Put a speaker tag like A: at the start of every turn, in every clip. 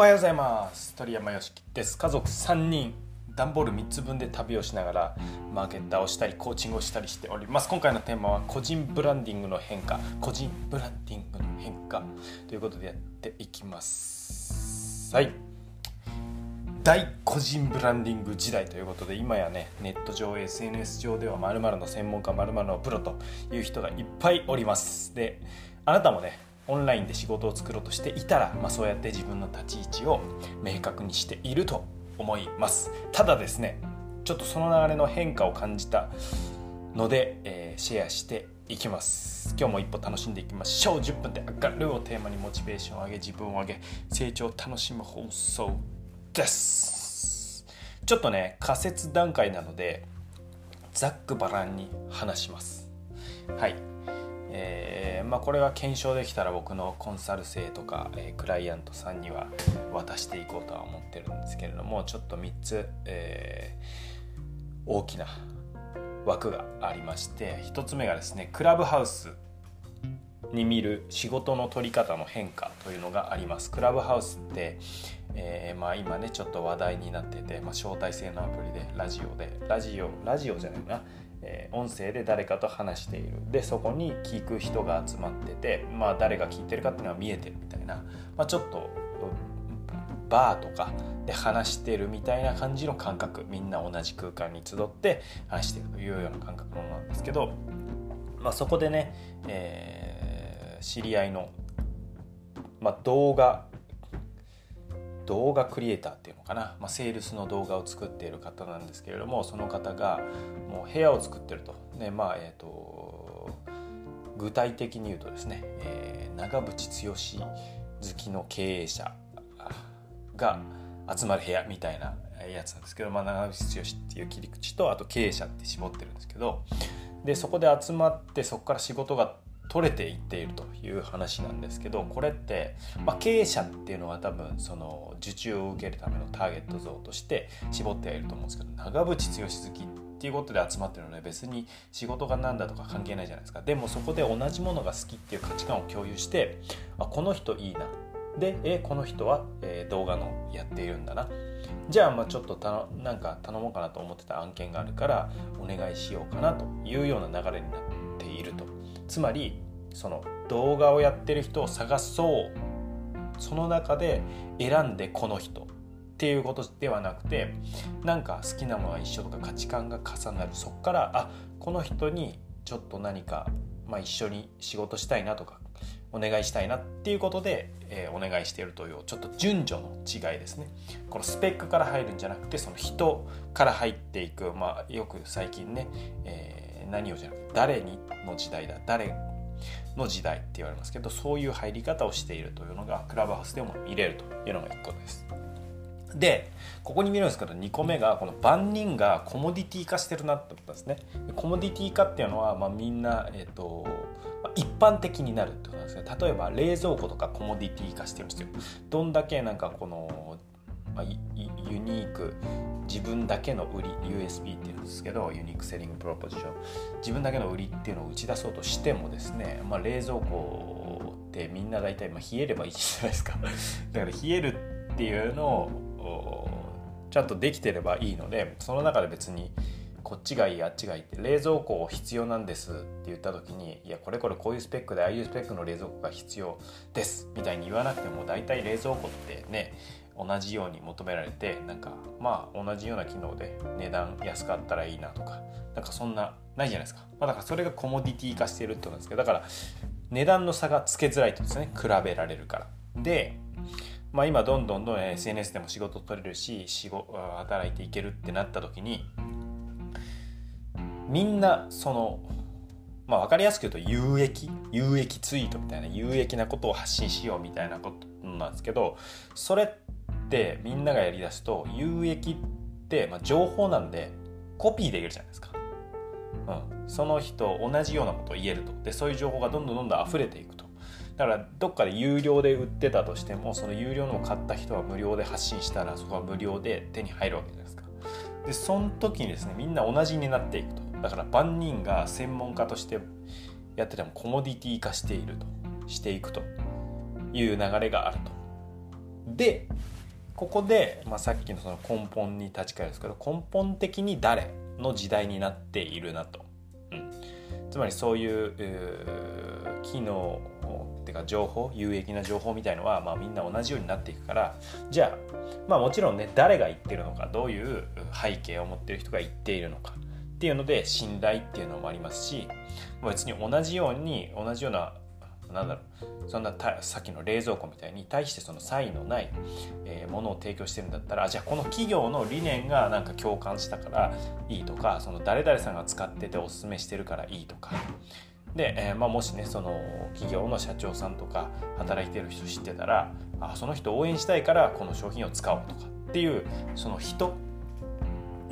A: おはようございます。鳥山よしきです。家族3人段ボール3つ分で旅をしながらマーケッターをしたりコーチングをしたりしております。今回のテーマは個人ブランディングの変化。個人ブランディングの変化ということでやっていきます。はい。大個人ブランディング時代ということで今やねネット上 SNS 上では〇〇の専門家〇〇のプロという人がいっぱいおります。であなたもねオンラインで仕事を作ろうとしていたら、まあ、そうやって自分の立ち位置を明確にしていると思います。ただですねちょっとその流れの変化を感じたので、えー、シェアしていきます。今日も一歩楽しんでいきましょう。10分で明るをテーマにモチベーションを上げ自分を上げ成長を楽しむ放送です。ちょっとね仮説段階なのでざっくばらんに話します。はい、まあ、これは検証できたら僕のコンサル生とか、えー、クライアントさんには渡していこうとは思ってるんですけれどもちょっと3つ、えー、大きな枠がありまして1つ目がですねクラブハウスに見る仕事の取り方の変化というのがあります。クラブハウスって、えー、まあ、今ねちょっと話題になってて、まあ、招待制のアプリでラジオでラジオラジオじゃないな。えー、音声で誰かと話している。でそこに聞く人が集まってて、まあ、誰が聞いてるかっていうのは見えてるみたいな、まあ、ちょっとバーとかで話してるみたいな感じの感覚。みんな同じ空間に集って話してるというような感覚なんですけど、まあ、そこでね、えー、知り合いの、まあ、動画動画クリエイターっていうのかな、まあ、セールスの動画を作っている方なんですけれどもその方がもう部屋を作ってると。でまあえーと、具体的に言うとですね、えー、長渕剛好きの経営者が集まる部屋みたいなやつなんですけど、まあ、長渕剛っていう切り口とあと経営者って絞ってるんですけどでそこで集まってそこから仕事が取れていっているという話なんですけどこれって、まあ、経営者っていうのは多分その受注を受けるためのターゲット像として絞ってはいると思うんですけど長渕剛好きっていうことで集まってるので別に仕事が何だとか関係ないじゃないですか。でもそこで同じものが好きっていう価値観を共有してあこの人いいな。でえこの人は、えー、動画のやっているんだな。じゃあまあちょっとたなんか頼もうかなと思ってた案件があるからお願いしようかなというような流れになっているとつまりその動画をやってる人を探そう。その中で選んでこの人。っていうことではなくてなんか好きなものは一緒とか価値観が重なる。そこからあこの人にちょっと何か、まあ、一緒に仕事したいなとかお願いしたいな。っていうことで、えー、お願いしているというちょっと順序の違いですね。このスペックから入るんじゃなくてその人から入っていく、まあ、よく最近ね、えー、何をじゃなくて誰にの時代だ誰の時代って言われますけどそういう入り方をしているというのがクラブハウスでも見れるというのが1個です。でここに見るんですけど2個目がこの万人がコモディティ化してるなって思ったんですね。コモディティ化っていうのは、まあ、みんな、えーと一般的になるってことなんですね例えば冷蔵庫とかコモディティ化してるんですよ。どんだけなんかこの、まあ、ユニーク自分だけの売り USB っていうんですけどユニークセリングプロポジション自分だけの売りっていうのを打ち出そうとしてもですね、まあ、冷蔵庫ってみんな大体、まあ、冷えればいいじゃないですか。だから冷えるっていうのをちゃんとできてればいいのでその中で別にこっちがいいあっちがいいって冷蔵庫必要なんですって言った時にいやこれこれこういうスペックでああいうスペックの冷蔵庫が必要ですみたいに言わなくても大体冷蔵庫ってね同じように求められてなんかまあ同じような機能で値段安かったらいいなとかなんかそんなないじゃないですか、まあ、だからそれがコモディティ化してるってことなんですけどだから値段の差がつけづらいってことですね。比べられるから。でまあ、今どんどんどん SNS でも仕事取れるし仕事働いていけるってなった時にみんなそのまあ分かりやすく言うと有益有益ツイートみたいな有益なことを発信しようみたいなことなんですけどそれってみんながやりだすと有益って、まあ、情報なんでコピーできるじゃないですか。うん、その人同じようなことを言えると。でそういう情報がどんどんどんどん溢れていくと。だからどっかで有料で売ってたとしてもその有料のを買った人は無料で発信したらそこは無料で手に入るわけじゃないですか。でその時にですねみんな同じになっていくと。だから万人が専門家としてやっててもコモディティ化していると。していくという流れがあると。でここで、まあ、さっきのその根本に立ち返るんですけど根本的に誰の時代になっているなと、うん、つまりそういう機能っていうか情報有益な情報みたいのは、まあ、みんな同じようになっていくからじゃあまあもちろんね誰が言ってるのかどういう背景を持ってる人が言っているのかっていうので信頼っていうのもありますし別に同じように同じようななんだろう。そんなさっきの冷蔵庫みたいに対してその差異のない、えー、ものを提供してるんだったらじゃあこの企業の理念がなんか共感したからいいとかその誰々さんが使ってておすすめしてるからいいとか。で、えー、まあ、もしねその企業の社長さんとか働いてる人知ってたらあその人応援したいからこの商品を使おうとかっていうその人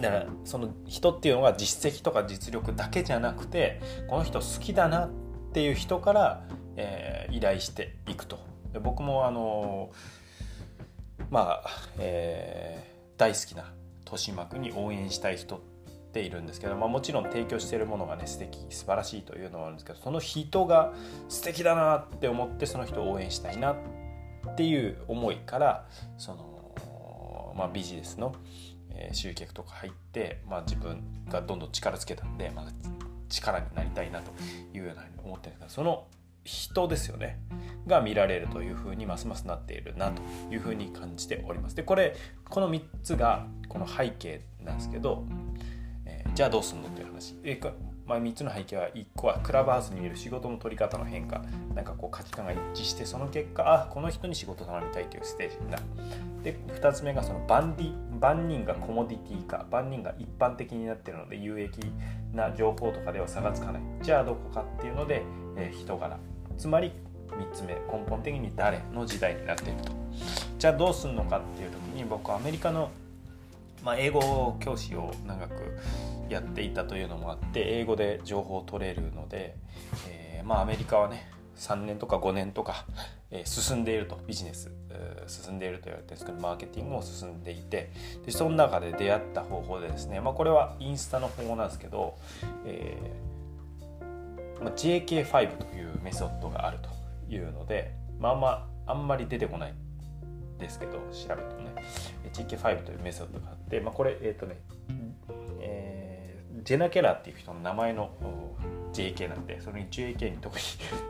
A: だからその人っていうのが実績とか実力だけじゃなくてこの人好きだなっていう人から、えー、依頼していくと。で僕もあのまあ、えー、大好きな豊島区に応援したい人っているんですけど、まあ、もちろん提供しているものがね素敵素晴らしいというのはあるんですけどその人が素敵だなって思ってその人を応援したいなっていう思いからその、まあ、ビジネスのえ集客とか入って、まあ、自分がどんどん力つけたんで、まあ、力になりたいなというようなふうに思ってるんですがその人ですよね。が見られるというふうにますますなっているなというふうに感じております。でこれこの3つがこの背景なんですけど、えー、じゃあどうすんのという話。えまあ、3つの背景は1個はクラブハウスにいる仕事の取り方の変化。なんかこう価値観が一致してその結果あこの人に仕事頼みたいというステージになる。で2つ目がその万里万人がコモディティ化。万人が一般的になっているので有益な情報とかでは差がつかない。じゃあどこかっていうので、えー、人柄。つまり3つ目根本的に誰の時代になっていると。じゃあどうするのかっていう時に僕はアメリカのまあ、英語教師を長くやっていたというのもあって英語で情報を取れるので、えー、まあアメリカはね3年とか5年とか、えー、進んでいると。ビジネス、進んでいると言われてるんですけどマーケティングも進んでいて。でその中で出会った方法でですね、まあ、これはインスタの方法なんですけど、えーまあ、JK5 というメソッドがあるというのでまあまああんまり出てこないですけど調べてもね。JK5 というメソッドがあって、まあ、これえっ、ー、とね、えー、ジェナ・ケラーっていう人の名前の JK なんでそれに JK に特に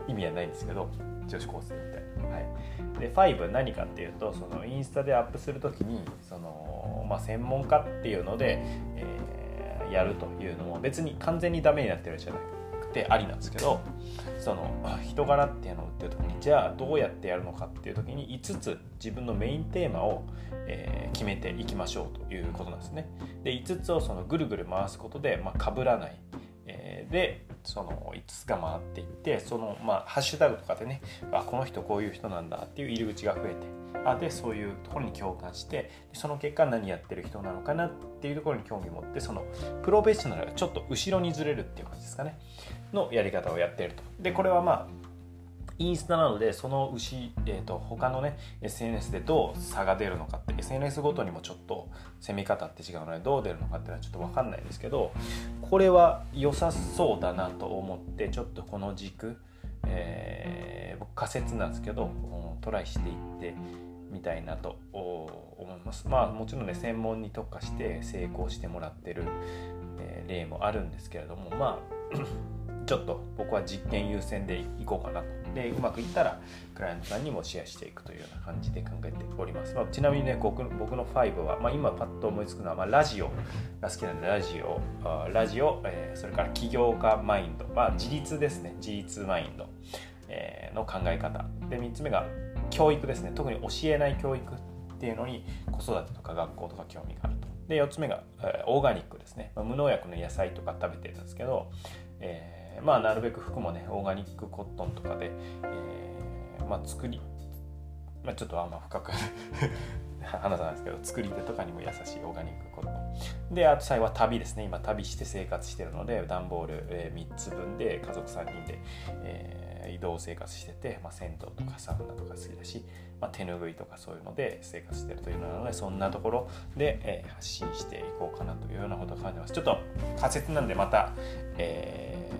A: 意味はないんですけど女子高生みたいな。はい、で5何かっていうとそのインスタでアップする時にその、まあ、専門家っていうので、えー、やるというのも別に完全にダメになってるじゃない。くてありなんですけどその人柄っていうのをっていう時にじゃあどうやってやるのかっていう時に5つ自分のメインテーマを、えー、決めていきましょうということなんですね。で5つをそのぐるぐる回すことで、まあ、被らない、え、でその5つが回っていってその、まあ、ハッシュタグとかでねあこの人こういう人なんだっていう入り口が増えてでそういうところに共感してその結果何やってる人なのかなっていうところに興味持ってそのプロフェッショナルがちょっと後ろにずれるっていう感じですかね。のやり方をやっていると。でこれはまあインスタなのでその牛、えーと、他のね SNS でどう差が出るのかって SNS ごとにもちょっと攻め方って違うのでどう出るのかっていうのはちょっと分かんないですけどこれは良さそうだなと思ってちょっとこの軸、えー、仮説なんですけどトライしていってみたいなと思いますまあもちろんね専門に特化して成功してもらってる、えー、例もあるんですけれどもまあ ちょっと僕は実験優先でいこうかなと。で、うまくいったらクライアントさんにもシェアしていくというような感じで考えております。まあ、ちなみにね、僕僕の5は、まあ、今パッと思いつくのは、まあ、ラジオが好きなんで、ラジオ、ラジオ、えー、それから起業家マインド、まあ、自立ですね、自立マインド、えー、の考え方。で、3つ目が教育ですね、特に教えない教育っていうのに子育てとか学校とか興味があると。で、4つ目が、えー、オーガニックですね、まあ、無農薬の野菜とか食べてるんですけど、えーまあなるべく服もねオーガニックコットンとかで、えー、まあ作り、まあ、ちょっとあんま深く 話さないですけど作り手とかにも優しいオーガニックコットン。であと最後は旅ですね。今旅して生活してるので段ボール、えー、3つ分で家族3人で、えー、移動生活してて、まあ、銭湯とかサウナとか好きだし、まあ、手ぬぐいとかそういうので生活してるというのなのでそんなところで、えー、発信していこうかなというようなことを感じますちょっと仮説なんでまた、えー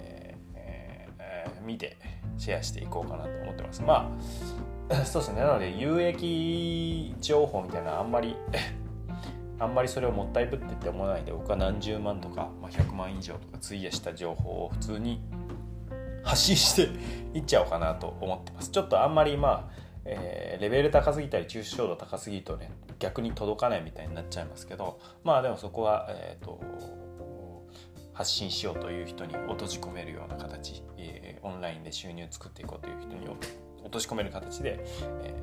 A: 見てシェアしていこうかなと思ってます。まあ そうですねなので有益情報みたいなあんまり あんまりそれをもったいぶってって思わないで僕は何十万とか、まあ、100万以上とか費やした情報を普通に発信していっちゃおうかなと思ってます。ちょっとあんまりまあえー、レベル高すぎたり抽象度高すぎるとね逆に届かないみたいになっちゃいますけどまあでもそこは、えーと、発信しようという人に落とし込めるような形、えー、オンラインで収入作っていこうという人に落とし込める形で、え、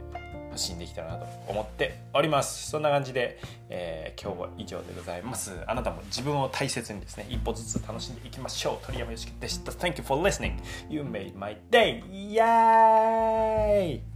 A: 発信できたらなと思っております。そんな感じで、えー、今日は以上でございます。あなたも自分を大切にですね一歩ずつ楽しんでいきましょう。鳥山よしきでした。Thank you for listening. You made my day! イエーイ